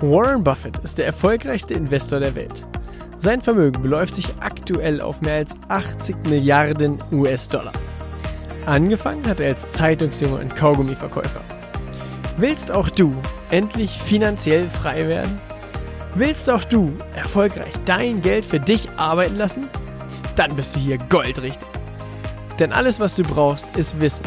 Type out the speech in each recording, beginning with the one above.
Warren Buffett ist der erfolgreichste Investor der Welt. Sein Vermögen beläuft sich aktuell auf mehr als 80 Milliarden US-Dollar. Angefangen hat er als Zeitungsjunge und Kaugummiverkäufer. Willst auch du endlich finanziell frei werden? Willst auch du erfolgreich dein Geld für dich arbeiten lassen? Dann bist du hier goldrichtig. Denn alles, was du brauchst, ist Wissen.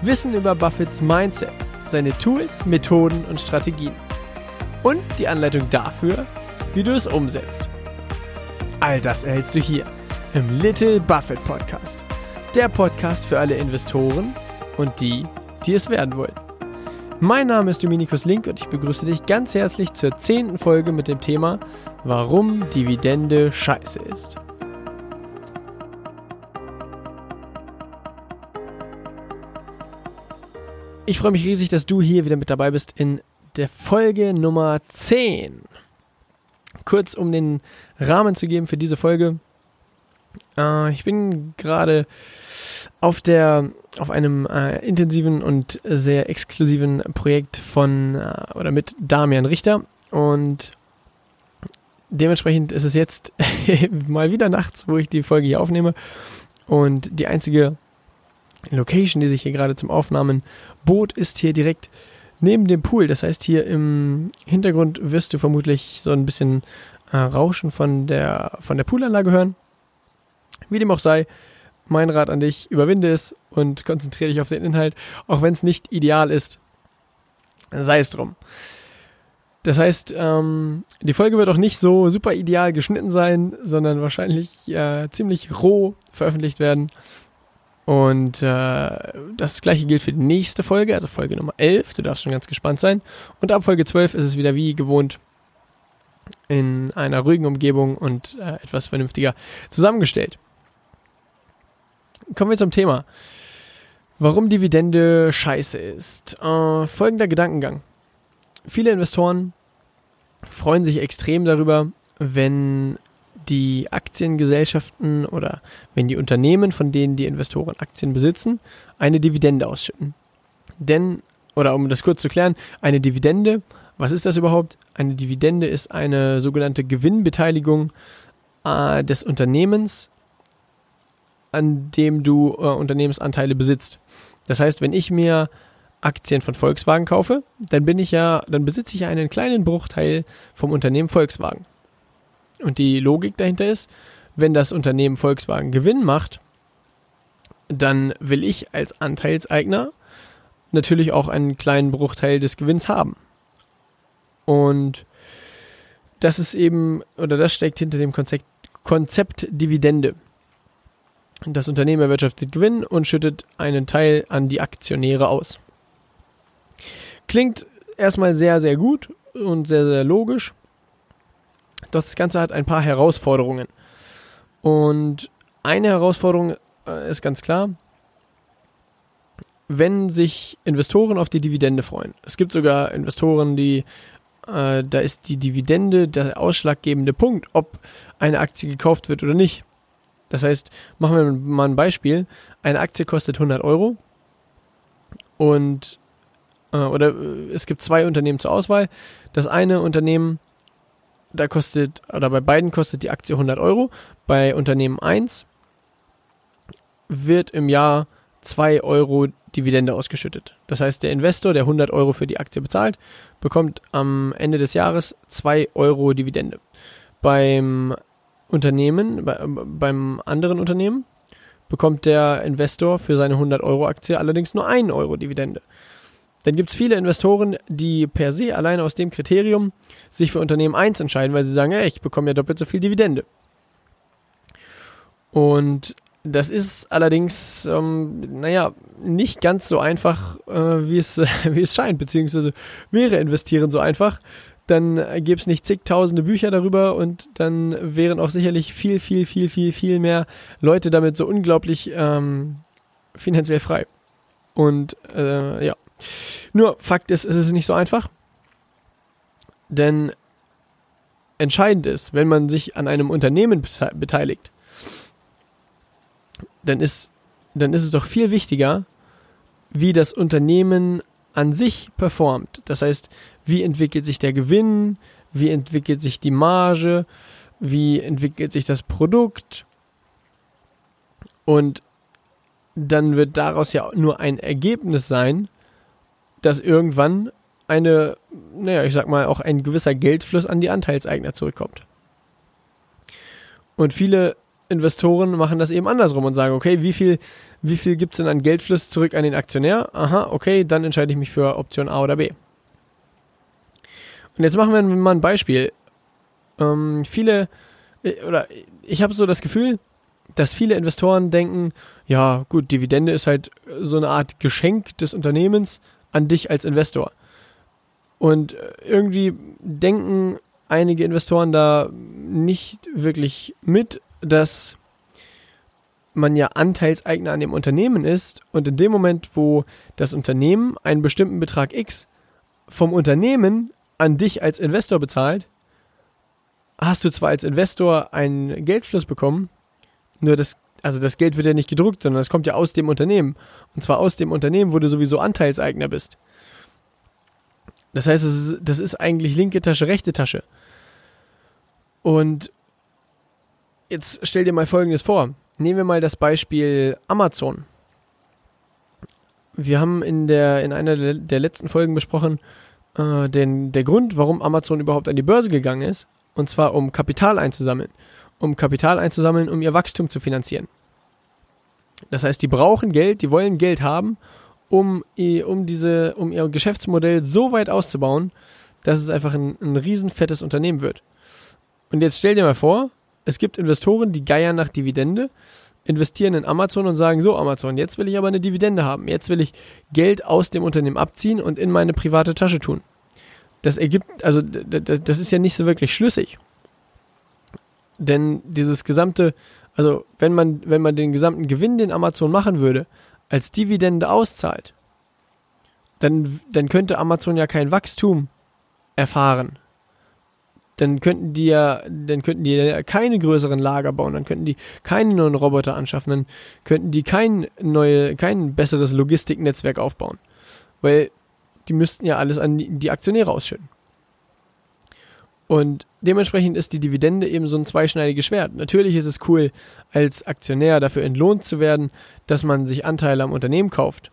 Wissen über Buffetts Mindset, seine Tools, Methoden und Strategien und die Anleitung dafür, wie du es umsetzt. All das erhältst du hier im Little Buffett Podcast. Der Podcast für alle Investoren und die, die es werden wollen. Mein Name ist Dominikus Link und ich begrüße dich ganz herzlich zur zehnten Folge mit dem Thema Warum Dividende scheiße ist. Ich freue mich riesig, dass du hier wieder mit dabei bist in der Folge Nummer 10. Kurz um den Rahmen zu geben für diese Folge. Äh, ich bin gerade auf auf einem äh, intensiven und sehr exklusiven Projekt von äh, oder mit Damian Richter und dementsprechend ist es jetzt mal wieder nachts, wo ich die Folge hier aufnehme und die einzige Location, die sich hier gerade zum Aufnahmen bot, ist hier direkt neben dem Pool. Das heißt, hier im Hintergrund wirst du vermutlich so ein bisschen äh, Rauschen von der, von der Poolanlage hören. Wie dem auch sei, mein Rat an dich, überwinde es und konzentriere dich auf den Inhalt, auch wenn es nicht ideal ist. Sei es drum. Das heißt, ähm, die Folge wird auch nicht so super ideal geschnitten sein, sondern wahrscheinlich äh, ziemlich roh veröffentlicht werden. Und äh, das gleiche gilt für die nächste Folge, also Folge Nummer 11. Du darfst schon ganz gespannt sein. Und ab Folge 12 ist es wieder wie gewohnt in einer ruhigen Umgebung und äh, etwas vernünftiger zusammengestellt. Kommen wir zum Thema. Warum Dividende scheiße ist. Äh, folgender Gedankengang. Viele Investoren freuen sich extrem darüber, wenn die Aktiengesellschaften oder wenn die Unternehmen, von denen die Investoren Aktien besitzen, eine Dividende ausschütten. Denn, oder um das kurz zu klären, eine Dividende, was ist das überhaupt? Eine Dividende ist eine sogenannte Gewinnbeteiligung äh, des Unternehmens, an dem du äh, Unternehmensanteile besitzt. Das heißt, wenn ich mir Aktien von Volkswagen kaufe, dann bin ich ja, dann besitze ich ja einen kleinen Bruchteil vom Unternehmen Volkswagen. Und die Logik dahinter ist, wenn das Unternehmen Volkswagen Gewinn macht, dann will ich als Anteilseigner natürlich auch einen kleinen Bruchteil des Gewinns haben. Und das ist eben, oder das steckt hinter dem Konzept, Konzept Dividende. Das Unternehmen erwirtschaftet Gewinn und schüttet einen Teil an die Aktionäre aus. Klingt erstmal sehr, sehr gut und sehr, sehr logisch. Doch das Ganze hat ein paar Herausforderungen. Und eine Herausforderung äh, ist ganz klar, wenn sich Investoren auf die Dividende freuen. Es gibt sogar Investoren, die äh, da ist die Dividende der ausschlaggebende Punkt, ob eine Aktie gekauft wird oder nicht. Das heißt, machen wir mal ein Beispiel. Eine Aktie kostet 100 Euro und äh, oder äh, es gibt zwei Unternehmen zur Auswahl. Das eine Unternehmen da kostet, oder bei beiden kostet die Aktie 100 Euro. Bei Unternehmen 1 wird im Jahr 2 Euro Dividende ausgeschüttet. Das heißt, der Investor, der 100 Euro für die Aktie bezahlt, bekommt am Ende des Jahres 2 Euro Dividende. Beim Unternehmen, bei, beim anderen Unternehmen, bekommt der Investor für seine 100 Euro Aktie allerdings nur 1 Euro Dividende. Dann gibt es viele Investoren, die per se alleine aus dem Kriterium sich für Unternehmen 1 entscheiden, weil sie sagen, ey, ich bekomme ja doppelt so viel Dividende. Und das ist allerdings, ähm, naja, nicht ganz so einfach, äh, wie, es, wie es scheint, beziehungsweise wäre investieren so einfach, dann gäbe es nicht zigtausende Bücher darüber und dann wären auch sicherlich viel, viel, viel, viel, viel mehr Leute damit so unglaublich ähm, finanziell frei. Und äh, ja, nur Fakt ist, es ist nicht so einfach. Denn entscheidend ist, wenn man sich an einem Unternehmen beteiligt, dann ist, dann ist es doch viel wichtiger, wie das Unternehmen an sich performt. Das heißt, wie entwickelt sich der Gewinn, wie entwickelt sich die Marge, wie entwickelt sich das Produkt. Und dann wird daraus ja nur ein Ergebnis sein, dass irgendwann eine, naja, ich sag mal, auch ein gewisser Geldfluss an die Anteilseigner zurückkommt. Und viele Investoren machen das eben andersrum und sagen, okay, wie viel, wie viel gibt es denn an Geldfluss zurück an den Aktionär? Aha, okay, dann entscheide ich mich für Option A oder B. Und jetzt machen wir mal ein Beispiel. Ähm, viele, äh, oder ich habe so das Gefühl, dass viele Investoren denken, ja gut, Dividende ist halt so eine Art Geschenk des Unternehmens an dich als Investor. Und irgendwie denken einige Investoren da nicht wirklich mit, dass man ja Anteilseigner an dem Unternehmen ist und in dem Moment, wo das Unternehmen einen bestimmten Betrag X vom Unternehmen an dich als Investor bezahlt, hast du zwar als Investor einen Geldfluss bekommen, nur das, also das Geld wird ja nicht gedruckt, sondern es kommt ja aus dem Unternehmen. Und zwar aus dem Unternehmen, wo du sowieso Anteilseigner bist. Das heißt, das ist, das ist eigentlich linke Tasche, rechte Tasche. Und jetzt stell dir mal Folgendes vor. Nehmen wir mal das Beispiel Amazon. Wir haben in, der, in einer der letzten Folgen besprochen, äh, den, der Grund, warum Amazon überhaupt an die Börse gegangen ist. Und zwar um Kapital einzusammeln. Um Kapital einzusammeln, um ihr Wachstum zu finanzieren. Das heißt, die brauchen Geld, die wollen Geld haben, um, um, diese, um ihr Geschäftsmodell so weit auszubauen, dass es einfach ein, ein riesen fettes Unternehmen wird. Und jetzt stell dir mal vor, es gibt Investoren, die geiern nach Dividende, investieren in Amazon und sagen, so Amazon, jetzt will ich aber eine Dividende haben. Jetzt will ich Geld aus dem Unternehmen abziehen und in meine private Tasche tun. Das ergibt, also das ist ja nicht so wirklich schlüssig. Denn dieses gesamte, also wenn man, wenn man den gesamten Gewinn, den Amazon machen würde, als Dividende auszahlt, dann, dann könnte Amazon ja kein Wachstum erfahren dann könnten die ja, dann könnten die ja keine größeren Lager bauen, dann könnten die keine neuen Roboter anschaffen, dann könnten die kein neue, kein besseres Logistiknetzwerk aufbauen. Weil die müssten ja alles an die Aktionäre ausschütten. Und dementsprechend ist die Dividende eben so ein zweischneidiges Schwert. Natürlich ist es cool, als Aktionär dafür entlohnt zu werden, dass man sich Anteile am Unternehmen kauft.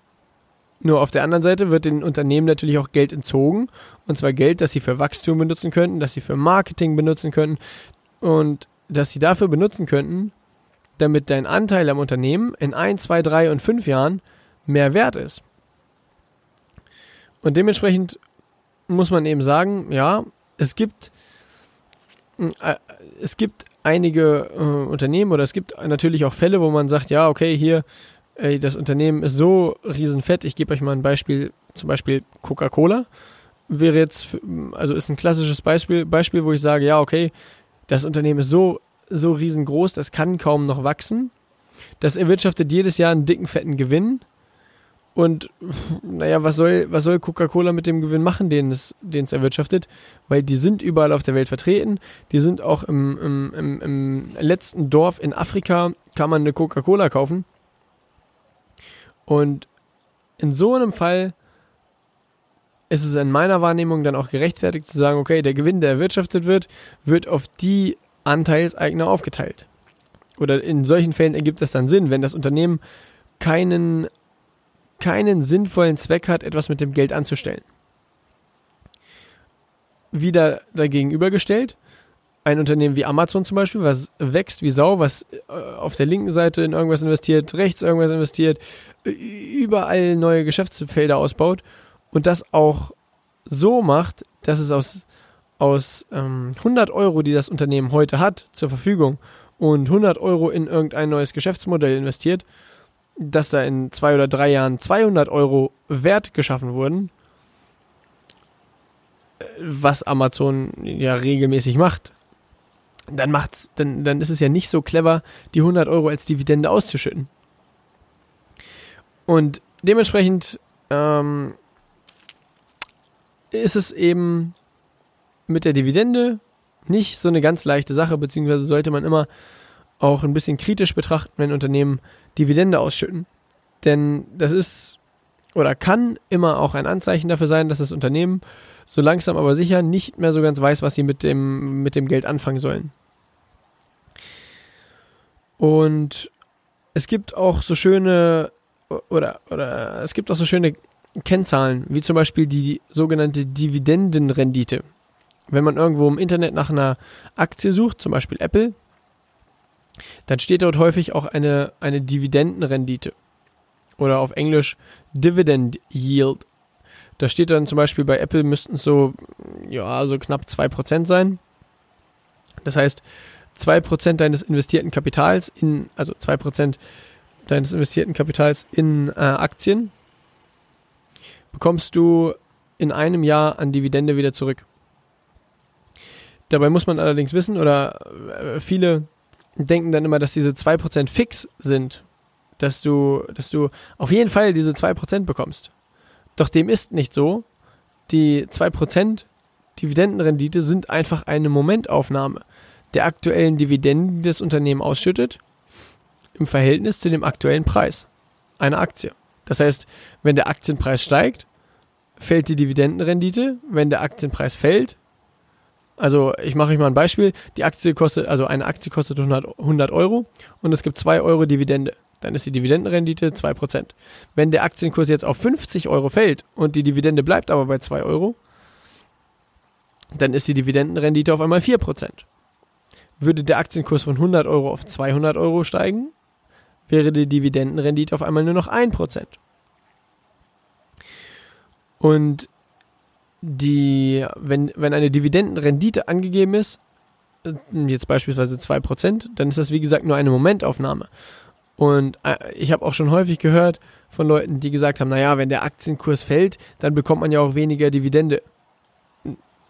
Nur auf der anderen Seite wird den Unternehmen natürlich auch Geld entzogen. Und zwar Geld, das sie für Wachstum benutzen könnten, das sie für Marketing benutzen könnten und das sie dafür benutzen könnten, damit dein Anteil am Unternehmen in 1, 2, 3 und 5 Jahren mehr wert ist. Und dementsprechend muss man eben sagen, ja, es gibt, es gibt einige äh, Unternehmen oder es gibt natürlich auch Fälle, wo man sagt, ja, okay, hier ey, das Unternehmen ist so riesenfett. Ich gebe euch mal ein Beispiel, zum Beispiel Coca-Cola wäre jetzt, also ist ein klassisches Beispiel, Beispiel, wo ich sage, ja, okay, das Unternehmen ist so, so riesengroß, das kann kaum noch wachsen. Das erwirtschaftet jedes Jahr einen dicken, fetten Gewinn. Und naja, was soll, was soll Coca-Cola mit dem Gewinn machen, den es, den es erwirtschaftet? Weil die sind überall auf der Welt vertreten. Die sind auch im, im, im, im letzten Dorf in Afrika, kann man eine Coca-Cola kaufen. Und in so einem Fall ist es in meiner Wahrnehmung dann auch gerechtfertigt zu sagen, okay, der Gewinn, der erwirtschaftet wird, wird auf die Anteilseigner aufgeteilt. Oder in solchen Fällen ergibt es dann Sinn, wenn das Unternehmen keinen, keinen sinnvollen Zweck hat, etwas mit dem Geld anzustellen. Wieder dagegenübergestellt, ein Unternehmen wie Amazon zum Beispiel, was wächst wie Sau, was äh, auf der linken Seite in irgendwas investiert, rechts irgendwas investiert, überall neue Geschäftsfelder ausbaut und das auch so macht, dass es aus, aus ähm, 100 Euro, die das Unternehmen heute hat, zur Verfügung und 100 Euro in irgendein neues Geschäftsmodell investiert, dass da in zwei oder drei Jahren 200 Euro Wert geschaffen wurden, was Amazon ja regelmäßig macht dann macht's, dann, dann ist es ja nicht so clever, die 100 Euro als Dividende auszuschütten. Und dementsprechend ähm, ist es eben mit der Dividende nicht so eine ganz leichte Sache, beziehungsweise sollte man immer auch ein bisschen kritisch betrachten, wenn Unternehmen Dividende ausschütten. Denn das ist oder kann immer auch ein Anzeichen dafür sein, dass das Unternehmen so langsam aber sicher nicht mehr so ganz weiß, was sie mit dem, mit dem Geld anfangen sollen. Und es gibt auch so schöne oder, oder es gibt auch so schöne Kennzahlen, wie zum Beispiel die sogenannte Dividendenrendite. Wenn man irgendwo im Internet nach einer Aktie sucht, zum Beispiel Apple, dann steht dort häufig auch eine, eine Dividendenrendite. Oder auf Englisch Dividend Yield. Da steht dann zum Beispiel bei Apple müssten es so, ja, so knapp 2% sein. Das heißt, 2% deines investierten Kapitals in, also 2% deines investierten Kapitals in äh, Aktien bekommst du in einem Jahr an Dividende wieder zurück. Dabei muss man allerdings wissen, oder äh, viele denken dann immer, dass diese 2% fix sind, dass du, dass du auf jeden Fall diese 2% bekommst. Doch dem ist nicht so. Die 2% Dividendenrendite sind einfach eine Momentaufnahme der aktuellen Dividenden, die das Unternehmen ausschüttet, im Verhältnis zu dem aktuellen Preis einer Aktie. Das heißt, wenn der Aktienpreis steigt, fällt die Dividendenrendite. Wenn der Aktienpreis fällt, also ich mache euch mal ein Beispiel, die Aktie kostet, also eine Aktie kostet 100, 100 Euro und es gibt 2 Euro Dividende. Dann ist die Dividendenrendite 2%. Wenn der Aktienkurs jetzt auf 50 Euro fällt und die Dividende bleibt aber bei 2 Euro, dann ist die Dividendenrendite auf einmal 4%. Würde der Aktienkurs von 100 Euro auf 200 Euro steigen, wäre die Dividendenrendite auf einmal nur noch 1%. Und die, wenn, wenn eine Dividendenrendite angegeben ist, jetzt beispielsweise 2%, dann ist das wie gesagt nur eine Momentaufnahme. Und äh, ich habe auch schon häufig gehört von Leuten, die gesagt haben, naja, wenn der Aktienkurs fällt, dann bekommt man ja auch weniger Dividende.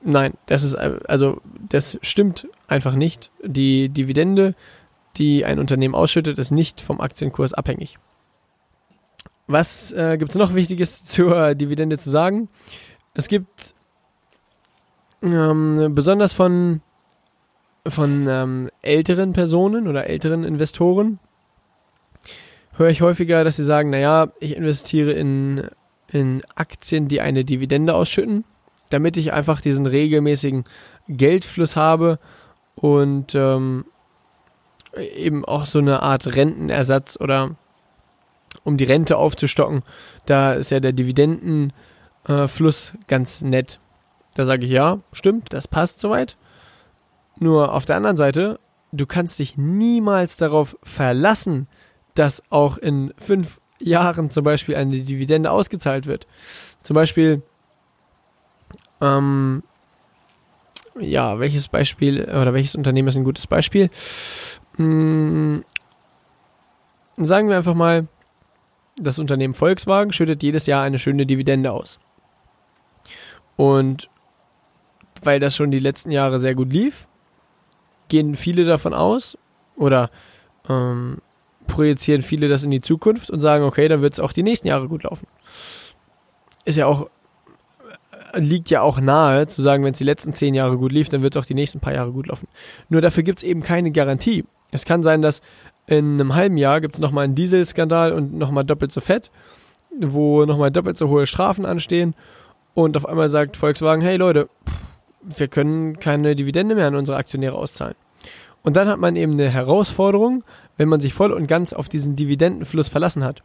Nein, das ist also das stimmt einfach nicht. Die Dividende, die ein Unternehmen ausschüttet, ist nicht vom Aktienkurs abhängig. Was äh, gibt es noch Wichtiges zur Dividende zu sagen? Es gibt ähm, besonders von, von ähm, älteren Personen oder älteren Investoren höre ich häufiger, dass sie sagen, naja, ich investiere in, in Aktien, die eine Dividende ausschütten damit ich einfach diesen regelmäßigen Geldfluss habe und ähm, eben auch so eine Art Rentenersatz oder um die Rente aufzustocken, da ist ja der Dividendenfluss äh, ganz nett. Da sage ich ja, stimmt, das passt soweit. Nur auf der anderen Seite, du kannst dich niemals darauf verlassen, dass auch in fünf Jahren zum Beispiel eine Dividende ausgezahlt wird. Zum Beispiel ähm, ja, welches Beispiel oder welches Unternehmen ist ein gutes Beispiel? Hm, sagen wir einfach mal, das Unternehmen Volkswagen schüttet jedes Jahr eine schöne Dividende aus. Und weil das schon die letzten Jahre sehr gut lief, gehen viele davon aus oder ähm, projizieren viele das in die Zukunft und sagen, okay, dann wird es auch die nächsten Jahre gut laufen. Ist ja auch liegt ja auch nahe zu sagen, wenn es die letzten zehn Jahre gut lief, dann wird es auch die nächsten paar Jahre gut laufen. Nur dafür gibt es eben keine Garantie. Es kann sein, dass in einem halben Jahr gibt es nochmal einen Dieselskandal und nochmal doppelt so fett, wo nochmal doppelt so hohe Strafen anstehen und auf einmal sagt Volkswagen, hey Leute, wir können keine Dividende mehr an unsere Aktionäre auszahlen. Und dann hat man eben eine Herausforderung, wenn man sich voll und ganz auf diesen Dividendenfluss verlassen hat.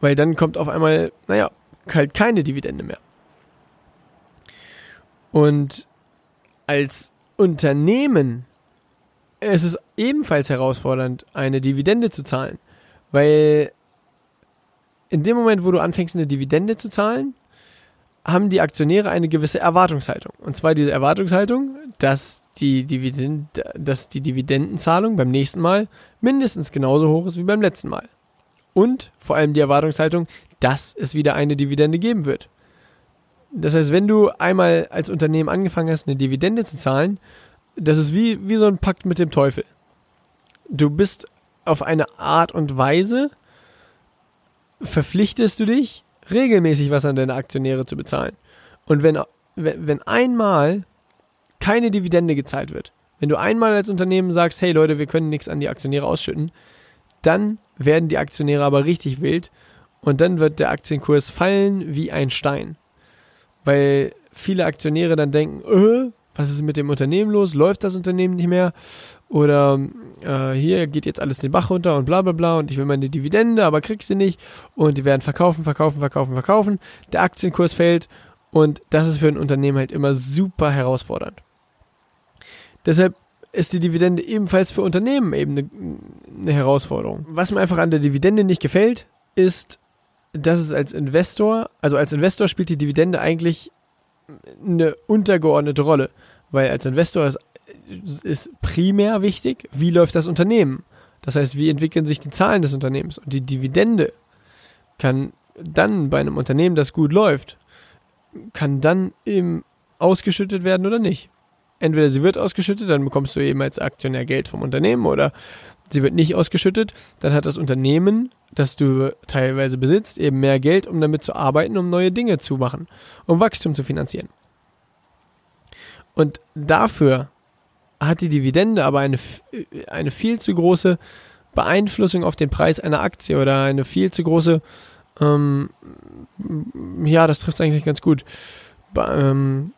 Weil dann kommt auf einmal, naja, halt keine Dividende mehr. Und als Unternehmen ist es ebenfalls herausfordernd, eine Dividende zu zahlen, weil in dem Moment, wo du anfängst, eine Dividende zu zahlen, haben die Aktionäre eine gewisse Erwartungshaltung. Und zwar diese Erwartungshaltung, dass die, Dividend, dass die Dividendenzahlung beim nächsten Mal mindestens genauso hoch ist wie beim letzten Mal. Und vor allem die Erwartungshaltung, dass es wieder eine Dividende geben wird. Das heißt, wenn du einmal als Unternehmen angefangen hast, eine Dividende zu zahlen, das ist wie, wie so ein Pakt mit dem Teufel. Du bist auf eine Art und Weise, verpflichtest du dich, regelmäßig was an deine Aktionäre zu bezahlen. Und wenn, wenn einmal keine Dividende gezahlt wird, wenn du einmal als Unternehmen sagst, hey Leute, wir können nichts an die Aktionäre ausschütten, dann werden die Aktionäre aber richtig wild und dann wird der Aktienkurs fallen wie ein Stein. Weil viele Aktionäre dann denken, äh, was ist mit dem Unternehmen los? Läuft das Unternehmen nicht mehr? Oder äh, hier geht jetzt alles den Bach runter und bla bla bla und ich will meine Dividende, aber krieg sie nicht. Und die werden verkaufen, verkaufen, verkaufen, verkaufen. Der Aktienkurs fällt und das ist für ein Unternehmen halt immer super herausfordernd. Deshalb ist die Dividende ebenfalls für Unternehmen eben eine, eine Herausforderung. Was mir einfach an der Dividende nicht gefällt, ist, dass es als Investor, also als Investor spielt die Dividende eigentlich eine untergeordnete Rolle, weil als Investor ist, ist primär wichtig, wie läuft das Unternehmen. Das heißt, wie entwickeln sich die Zahlen des Unternehmens. Und die Dividende kann dann bei einem Unternehmen, das gut läuft, kann dann eben ausgeschüttet werden oder nicht. Entweder sie wird ausgeschüttet, dann bekommst du eben als Aktionär Geld vom Unternehmen oder sie wird nicht ausgeschüttet, dann hat das Unternehmen, das du teilweise besitzt, eben mehr Geld, um damit zu arbeiten, um neue Dinge zu machen, um Wachstum zu finanzieren. Und dafür hat die Dividende aber eine, eine viel zu große Beeinflussung auf den Preis einer Aktie oder eine viel zu große, ähm, ja, das trifft es eigentlich ganz gut, ähm,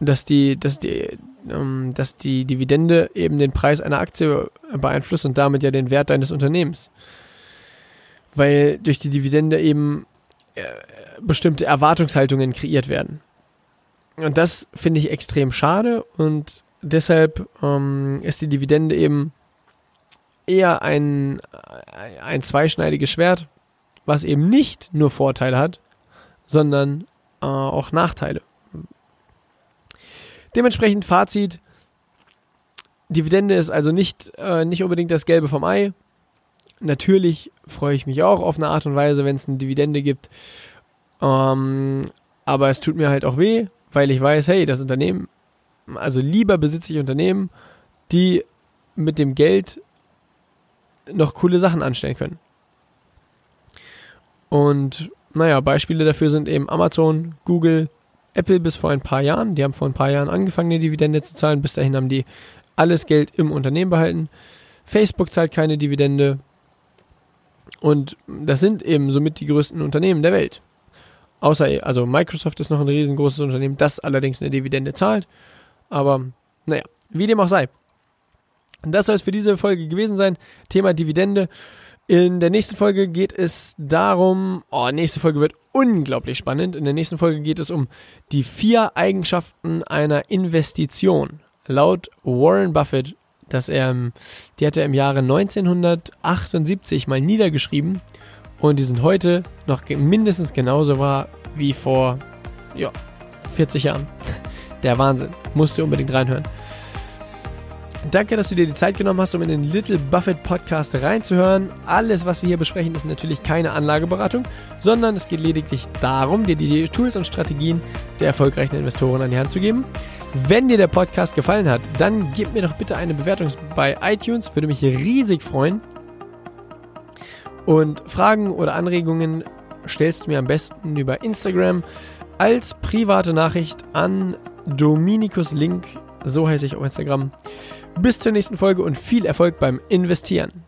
dass die, dass die, ähm, dass die Dividende eben den Preis einer Aktie beeinflusst und damit ja den Wert deines Unternehmens. Weil durch die Dividende eben äh, bestimmte Erwartungshaltungen kreiert werden. Und das finde ich extrem schade und deshalb ähm, ist die Dividende eben eher ein, ein zweischneidiges Schwert, was eben nicht nur Vorteile hat, sondern äh, auch Nachteile. Dementsprechend Fazit. Dividende ist also nicht, äh, nicht unbedingt das Gelbe vom Ei. Natürlich freue ich mich auch auf eine Art und Weise, wenn es eine Dividende gibt. Ähm, aber es tut mir halt auch weh, weil ich weiß, hey, das Unternehmen also lieber besitze ich Unternehmen, die mit dem Geld noch coole Sachen anstellen können. Und naja, Beispiele dafür sind eben Amazon, Google, Apple bis vor ein paar Jahren. Die haben vor ein paar Jahren angefangen, eine Dividende zu zahlen. Bis dahin haben die alles Geld im Unternehmen behalten. Facebook zahlt keine Dividende. Und das sind eben somit die größten Unternehmen der Welt. Außer, also Microsoft ist noch ein riesengroßes Unternehmen, das allerdings eine Dividende zahlt. Aber naja, wie dem auch sei. Das soll es für diese Folge gewesen sein. Thema Dividende. In der nächsten Folge geht es darum, oh, nächste Folge wird unglaublich spannend. In der nächsten Folge geht es um die vier Eigenschaften einer Investition. Laut Warren Buffett, dass er, die hat er im Jahre 1978 mal niedergeschrieben und die sind heute noch mindestens genauso wahr wie vor, ja, 40 Jahren. Der Wahnsinn. Musst du unbedingt reinhören. Danke, dass du dir die Zeit genommen hast, um in den Little Buffett Podcast reinzuhören. Alles, was wir hier besprechen, ist natürlich keine Anlageberatung, sondern es geht lediglich darum, dir die Tools und Strategien der erfolgreichen Investoren an die Hand zu geben. Wenn dir der Podcast gefallen hat, dann gib mir doch bitte eine Bewertung bei iTunes, würde mich riesig freuen. Und Fragen oder Anregungen stellst du mir am besten über Instagram als private Nachricht an Dominikus Link, so heiße ich auf Instagram. Bis zur nächsten Folge und viel Erfolg beim Investieren.